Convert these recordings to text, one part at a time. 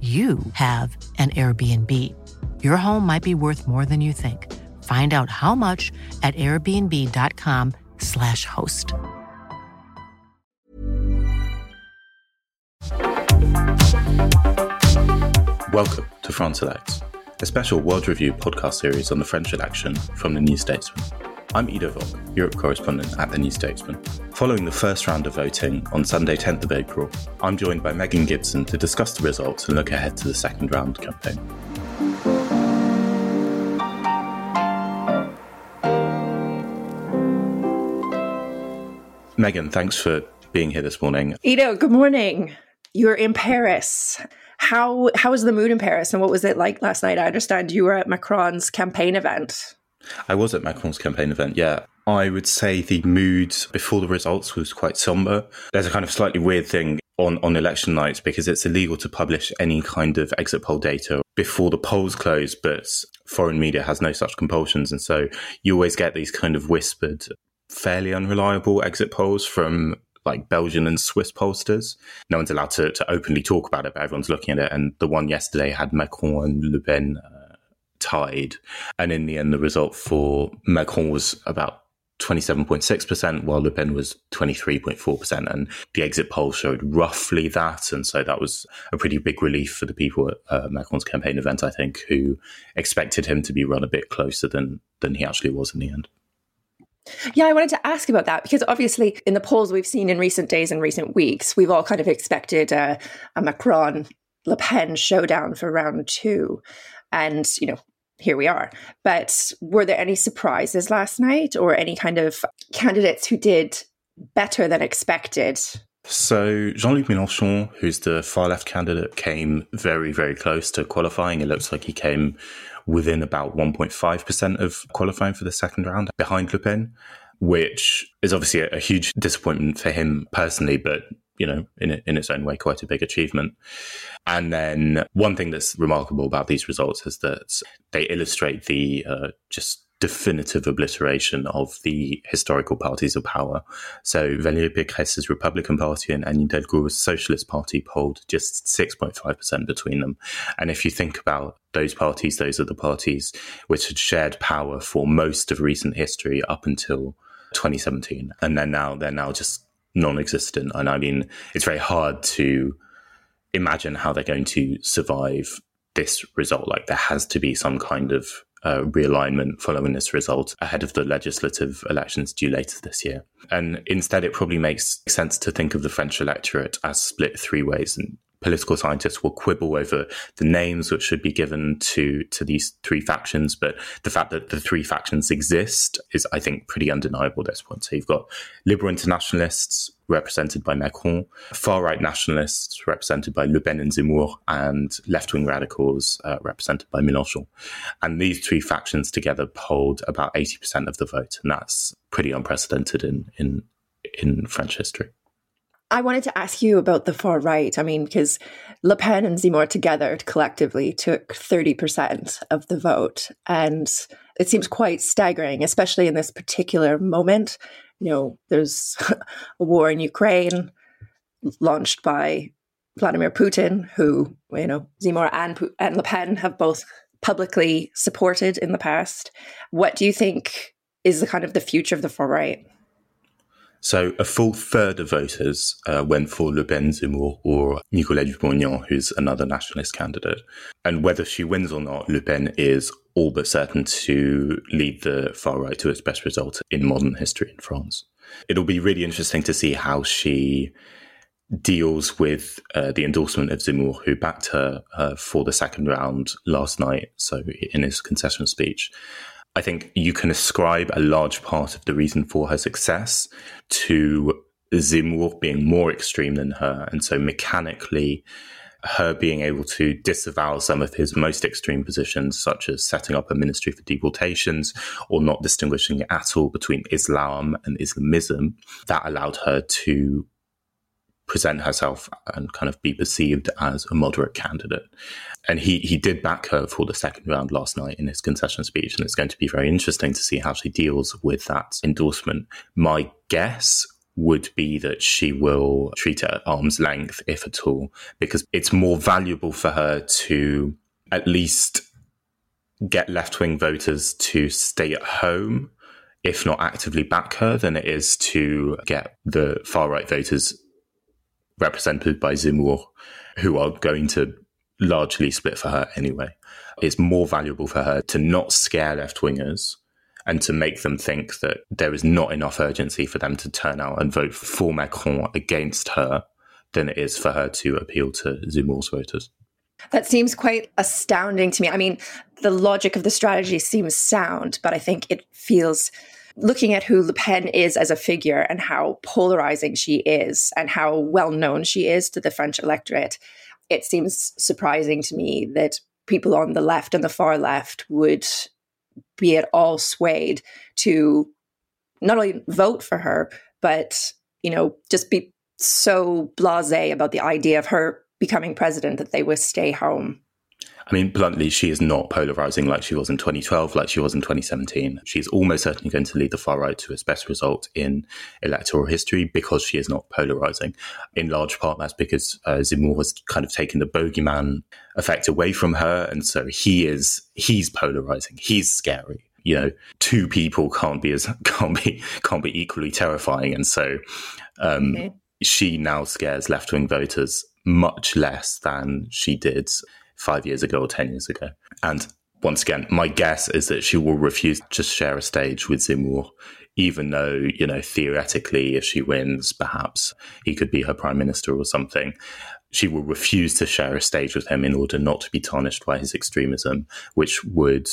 you have an Airbnb. Your home might be worth more than you think. Find out how much at airbnb.com/slash host. Welcome to France Elects, a special World Review podcast series on the French election from the New Statesman. I'm Ido Vock, Europe correspondent at the New Statesman. Following the first round of voting on Sunday, 10th of April, I'm joined by Megan Gibson to discuss the results and look ahead to the second round campaign. Megan, thanks for being here this morning. Ido, good morning. You're in Paris. How how was the mood in Paris and what was it like last night? I understand you were at Macron's campaign event. I was at Macron's campaign event, yeah. I would say the mood before the results was quite somber. There's a kind of slightly weird thing on, on election nights because it's illegal to publish any kind of exit poll data before the polls close, but foreign media has no such compulsions. And so you always get these kind of whispered, fairly unreliable exit polls from like Belgian and Swiss pollsters. No one's allowed to, to openly talk about it, but everyone's looking at it. And the one yesterday had Macron and Le Pen uh, tied. And in the end, the result for Macron was about 27.6%, while Le Pen was 23.4%. And the exit poll showed roughly that. And so that was a pretty big relief for the people at uh, Macron's campaign event, I think, who expected him to be run a bit closer than, than he actually was in the end. Yeah, I wanted to ask about that because obviously, in the polls we've seen in recent days and recent weeks, we've all kind of expected a, a Macron Le Pen showdown for round two. And, you know, here we are. But were there any surprises last night or any kind of candidates who did better than expected? So Jean Luc Mélenchon, who's the far left candidate, came very, very close to qualifying. It looks like he came within about 1.5% of qualifying for the second round behind Le Pen, which is obviously a, a huge disappointment for him personally, but you know, in in its own way, quite a big achievement. And then one thing that's remarkable about these results is that they illustrate the uh, just definitive obliteration of the historical parties of power. So Valérie Pécresse's Republican Party and Anne Hidalgo's Socialist Party polled just 6.5% between them. And if you think about those parties, those are the parties which had shared power for most of recent history up until 2017. And then now they're now just non-existent. And I mean, it's very hard to imagine how they're going to survive this result. Like there has to be some kind of uh, realignment following this result ahead of the legislative elections due later this year. And instead, it probably makes sense to think of the French electorate as split three ways. And political scientists will quibble over the names which should be given to to these three factions, but the fact that the three factions exist is, I think, pretty undeniable at this point. So you've got liberal internationalists represented by Macron, far right nationalists represented by Le Pen and Zemmour, and left wing radicals uh, represented by Mélenchon. And these three factions together polled about eighty percent of the vote, and that's pretty unprecedented in in in French history. I wanted to ask you about the far right. I mean, because Le Pen and Zemmour together collectively took 30% of the vote. And it seems quite staggering, especially in this particular moment. You know, there's a war in Ukraine launched by Vladimir Putin, who, you know, Zemmour and, and Le Pen have both publicly supported in the past. What do you think is the kind of the future of the far right? So a full third of voters uh, went for Le Pen, Zemmour, or Nicolas Dupont-Aignan, who's another nationalist candidate. And whether she wins or not, Le Pen is all but certain to lead the far right to its best result in modern history in France. It'll be really interesting to see how she deals with uh, the endorsement of Zemmour, who backed her uh, for the second round last night. So in his concession speech, I think you can ascribe a large part of the reason for her success to Zemmour being more extreme than her. And so mechanically, her being able to disavow some of his most extreme positions, such as setting up a ministry for deportations or not distinguishing at all between Islam and Islamism, that allowed her to present herself and kind of be perceived as a moderate candidate. And he, he did back her for the second round last night in his concession speech. And it's going to be very interesting to see how she deals with that endorsement. My guess would be that she will treat it at arm's length, if at all, because it's more valuable for her to at least get left wing voters to stay at home, if not actively back her, than it is to get the far right voters represented by Zemmour, who are going to largely split for her anyway. It's more valuable for her to not scare left wingers and to make them think that there is not enough urgency for them to turn out and vote for Macron against her than it is for her to appeal to Zemmour's voters. That seems quite astounding to me. I mean, the logic of the strategy seems sound, but I think it feels looking at who Le Pen is as a figure and how polarizing she is and how well known she is to the French electorate, it seems surprising to me that people on the left and the far left would be at all swayed to not only vote for her, but, you know, just be so blase about the idea of her becoming president that they would stay home. I mean, bluntly, she is not polarizing like she was in 2012, like she was in 2017. She's almost certainly going to lead the far right to its best result in electoral history because she is not polarizing. In large part, that's because uh, Zemmour has kind of taken the bogeyman effect away from her. And so he is, he's polarizing. He's scary you know two people can't be as can't be can't be equally terrifying and so um, okay. she now scares left-wing voters much less than she did five years ago or 10 years ago. And once again, my guess is that she will refuse to share a stage with Zemmour, even though, you know, theoretically, if she wins, perhaps he could be her prime minister or something. She will refuse to share a stage with him in order not to be tarnished by his extremism, which would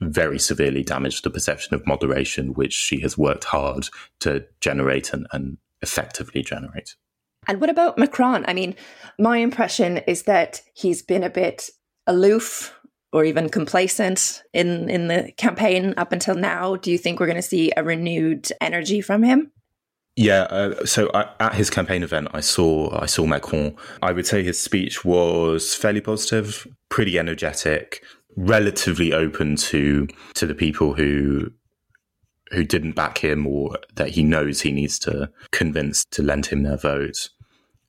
very severely damage the perception of moderation, which she has worked hard to generate and, and effectively generate. And what about Macron? I mean, my impression is that he's been a bit aloof or even complacent in in the campaign up until now. Do you think we're going to see a renewed energy from him? Yeah, uh, so I, at his campaign event, I saw I saw Macron. I would say his speech was fairly positive, pretty energetic, relatively open to to the people who who didn't back him or that he knows he needs to convince to lend him their vote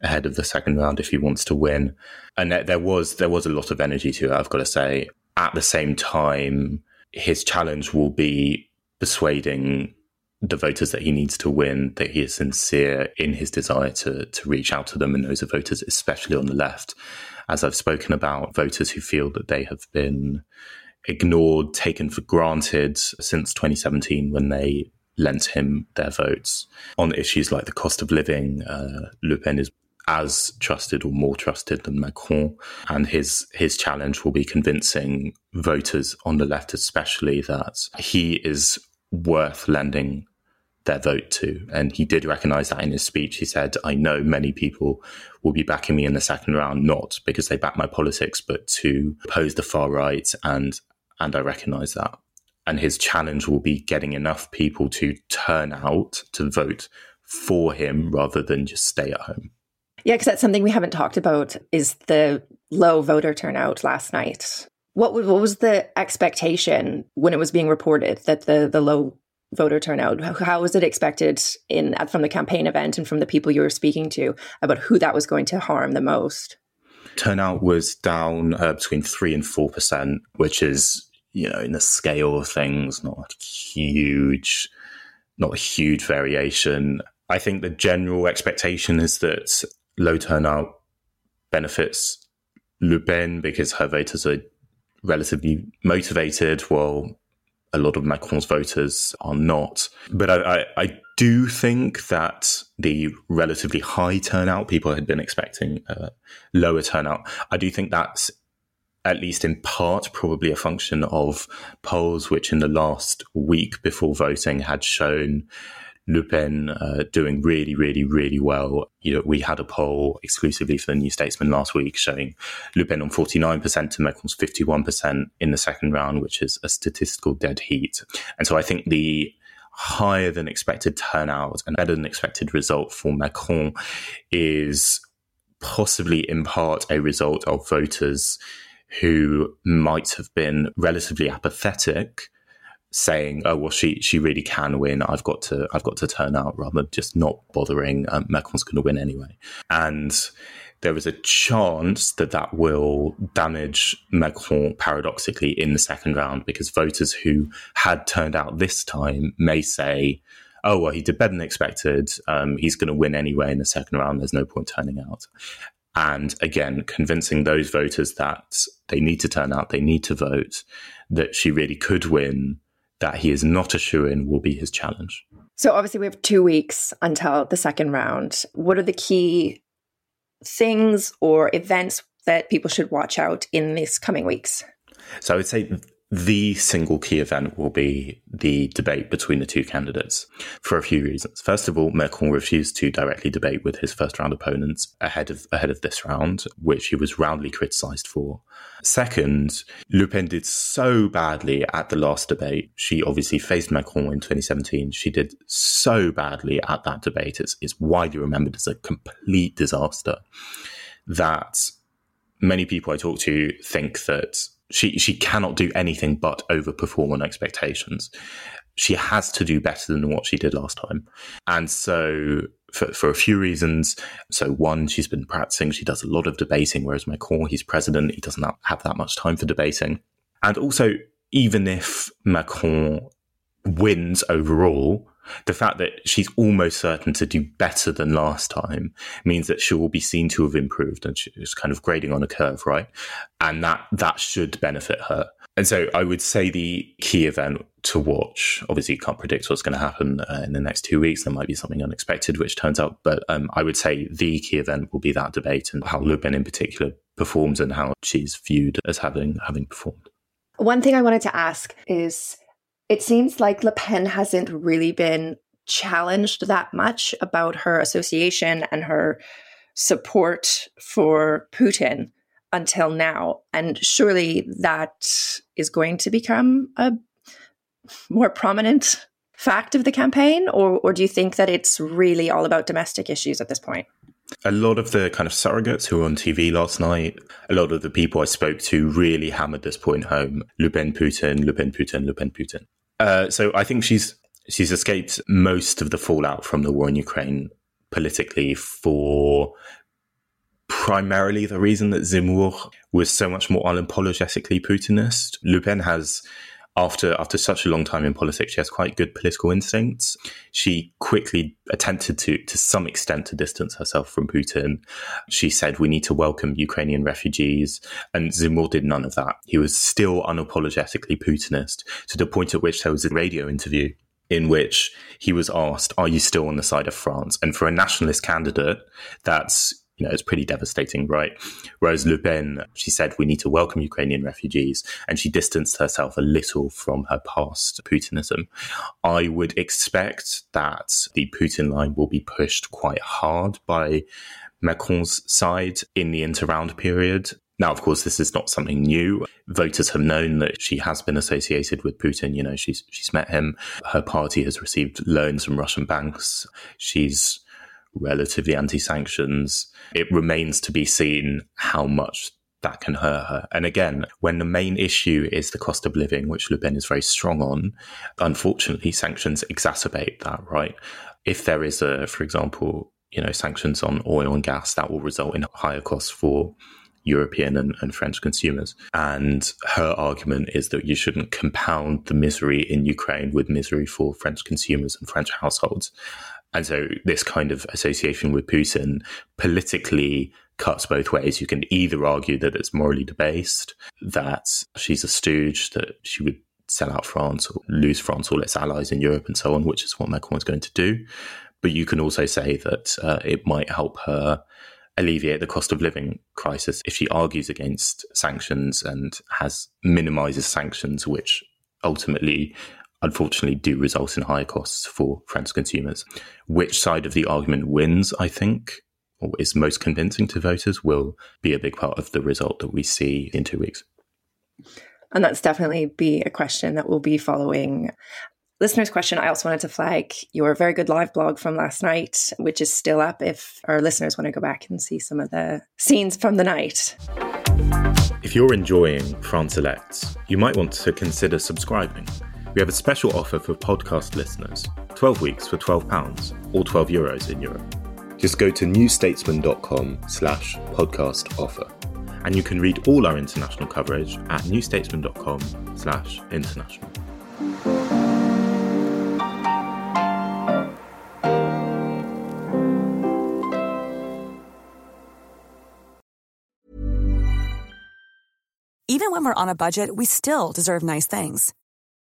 ahead of the second round if he wants to win. And there was there was a lot of energy to it. I've got to say. At the same time, his challenge will be persuading the voters that he needs to win, that he is sincere in his desire to to reach out to them and those are voters, especially on the left. As I've spoken about, voters who feel that they have been ignored, taken for granted since 2017 when they lent him their votes on issues like the cost of living. Uh, Le Pen is as trusted or more trusted than Macron. And his his challenge will be convincing voters on the left, especially, that he is worth lending their vote to. And he did recognize that in his speech. He said, I know many people will be backing me in the second round, not because they back my politics, but to oppose the far right. And and I recognize that. And his challenge will be getting enough people to turn out to vote for him rather than just stay at home. Yeah, because that's something we haven't talked about is the low voter turnout last night. What, what was the expectation when it was being reported that the, the low voter turnout? How was it expected in from the campaign event and from the people you were speaking to about who that was going to harm the most? Turnout was down uh, between three and four percent, which is you know in the scale of things not huge, not a huge variation I think the general expectation is that low turnout benefits Le Pen because her voters are relatively motivated, while a lot of Macron's voters are not. But I, I, I do think that the relatively high turnout people had been expecting uh, lower turnout. I do think that's at least in part probably a function of polls which in the last week before voting had shown Le Pen uh, doing really, really, really well. You know, we had a poll exclusively for the New Statesman last week showing Le Pen on 49% to Macron's 51% in the second round, which is a statistical dead heat. And so I think the higher than expected turnout and better than expected result for Macron is possibly in part a result of voters who might have been relatively apathetic saying, "Oh well, she she really can win. I've got to I've got to turn out rather than just not bothering. Um, Macron's going to win anyway." And there is a chance that that will damage Macron paradoxically in the second round because voters who had turned out this time may say, "Oh well, he did better than expected. Um, he's going to win anyway in the second round. There's no point turning out." And again, convincing those voters that they need to turn out, they need to vote, that she really could win that he is not a shoe in will be his challenge. So obviously we have two weeks until the second round. What are the key things or events that people should watch out in these coming weeks? So I would say the single key event will be the debate between the two candidates for a few reasons. First of all, Merkel refused to directly debate with his first round opponents ahead of ahead of this round, which he was roundly criticized for. Second, Le Pen did so badly at the last debate. She obviously faced Macron in 2017. She did so badly at that debate. It's, it's widely remembered as a complete disaster that many people I talk to think that she she cannot do anything but overperform on expectations. She has to do better than what she did last time, and so for, for a few reasons. So one, she's been practicing. She does a lot of debating, whereas Macron, he's president, he doesn't have that much time for debating. And also, even if Macron wins overall, the fact that she's almost certain to do better than last time means that she will be seen to have improved and she's kind of grading on a curve, right? And that that should benefit her. And so I would say the key event to watch, obviously you can't predict what's going to happen uh, in the next two weeks. There might be something unexpected which turns out, but um, I would say the key event will be that debate and how Le Pen in particular performs and how she's viewed as having having performed. One thing I wanted to ask is it seems like Le Pen hasn't really been challenged that much about her association and her support for Putin until now. And surely that is going to become a more prominent fact of the campaign? Or, or do you think that it's really all about domestic issues at this point? A lot of the kind of surrogates who were on TV last night, a lot of the people I spoke to really hammered this point home. Le Pen Putin, Le Pen Putin, Le Pen Putin. Uh, so I think she's she's escaped most of the fallout from the war in Ukraine politically for primarily the reason that Zemmour was so much more unapologetically Putinist. Le Pen has after after such a long time in politics, she has quite good political instincts. She quickly attempted to, to some extent, to distance herself from Putin. She said we need to welcome Ukrainian refugees, and Zemmour did none of that. He was still unapologetically Putinist to the point at which there was a radio interview in which he was asked, "Are you still on the side of France?" And for a nationalist candidate, that's you know, it's pretty devastating, right? Whereas Le Pen, she said we need to welcome Ukrainian refugees, and she distanced herself a little from her past Putinism. I would expect that the Putin line will be pushed quite hard by Macron's side in the interround period. Now, of course, this is not something new. Voters have known that she has been associated with Putin. You know, she's she's met him. Her party has received loans from Russian banks. She's relatively anti sanctions. It remains to be seen how much that can hurt her. And again, when the main issue is the cost of living, which Le Pen is very strong on, unfortunately, sanctions exacerbate that, right? If there is a, for example, you know, sanctions on oil and gas, that will result in higher costs for European and, and, French consumers. And her argument is that you shouldn't compound the misery in Ukraine with misery for French consumers and French households. And so this kind of association with Putin politically cuts both ways. You can either argue that it's morally debased, that she's a stooge, that she would sell out France or lose France all its allies in Europe and so on, which is what Macron is going to do. But you can also say that uh, it might help her alleviate the cost of living crisis if she argues against sanctions and has minimizes sanctions, which ultimately unfortunately do result in higher costs for French consumers. Which side of the argument wins, I think, or is most convincing to voters will be a big part of the result that we see in two weeks. And that's definitely be a question that we'll be following. Listener's question, I also wanted to flag your very good live blog from last night, which is still up if our listeners want to go back and see some of the scenes from the night. If you're enjoying France Elects, you might want to consider subscribing. We have a special offer for podcast listeners 12 weeks for £12 or 12 euros in Europe. Just go to newstatesman.com slash podcast offer and you can read all our international coverage at newstatesman.com slash international. Even when we're on a budget, we still deserve nice things.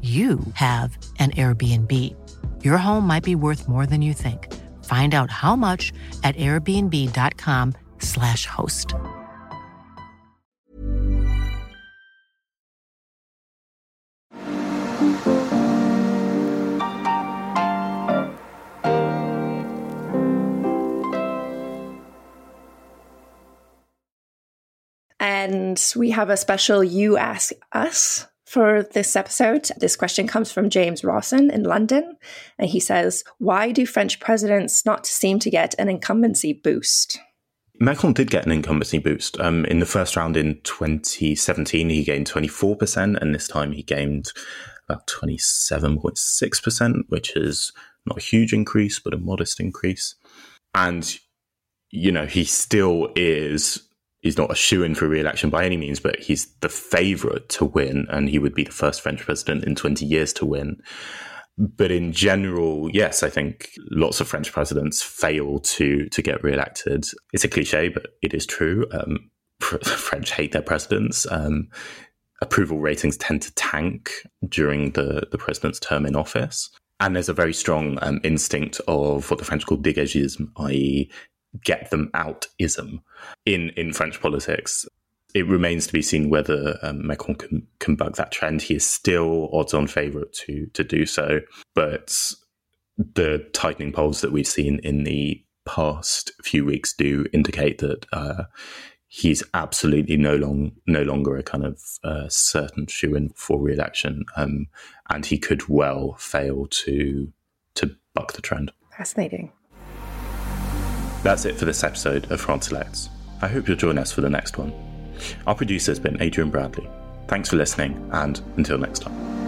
you have an Airbnb. Your home might be worth more than you think. Find out how much at airbnb.com/slash host. And we have a special You Ask Us for this episode. This question comes from James Rawson in London. And he says, Why do French presidents not seem to get an incumbency boost? Macron did get an incumbency boost. Um, in the first round in 2017, he gained 24%, and this time he gained about 27.6%, which is not a huge increase, but a modest increase. And, you know, he still is he's not a shoe in for re-election by any means, but he's the favourite to win, and he would be the first French president in 20 years to win. But in general, yes, I think lots of French presidents fail to to get re-elected. It's a cliche, but it is true. Um, French hate their presidents. Um, approval ratings tend to tank during the, the president's term in office. And there's a very strong um, instinct of what the French call dégagisme, i.e., get them out ism in, in French politics. It remains to be seen whether um, Macron can, can buck that trend. He is still odds on favourite to, to do so. But the tightening polls that we've seen in the past few weeks do indicate that uh, he's absolutely no long no longer a kind of uh, certain shoe in for re-election, um, and he could well fail to to buck the trend. Fascinating. That's it for this episode of France Elects. I hope you'll join us for the next one. Our producer has been Adrian Bradley. Thanks for listening, and until next time.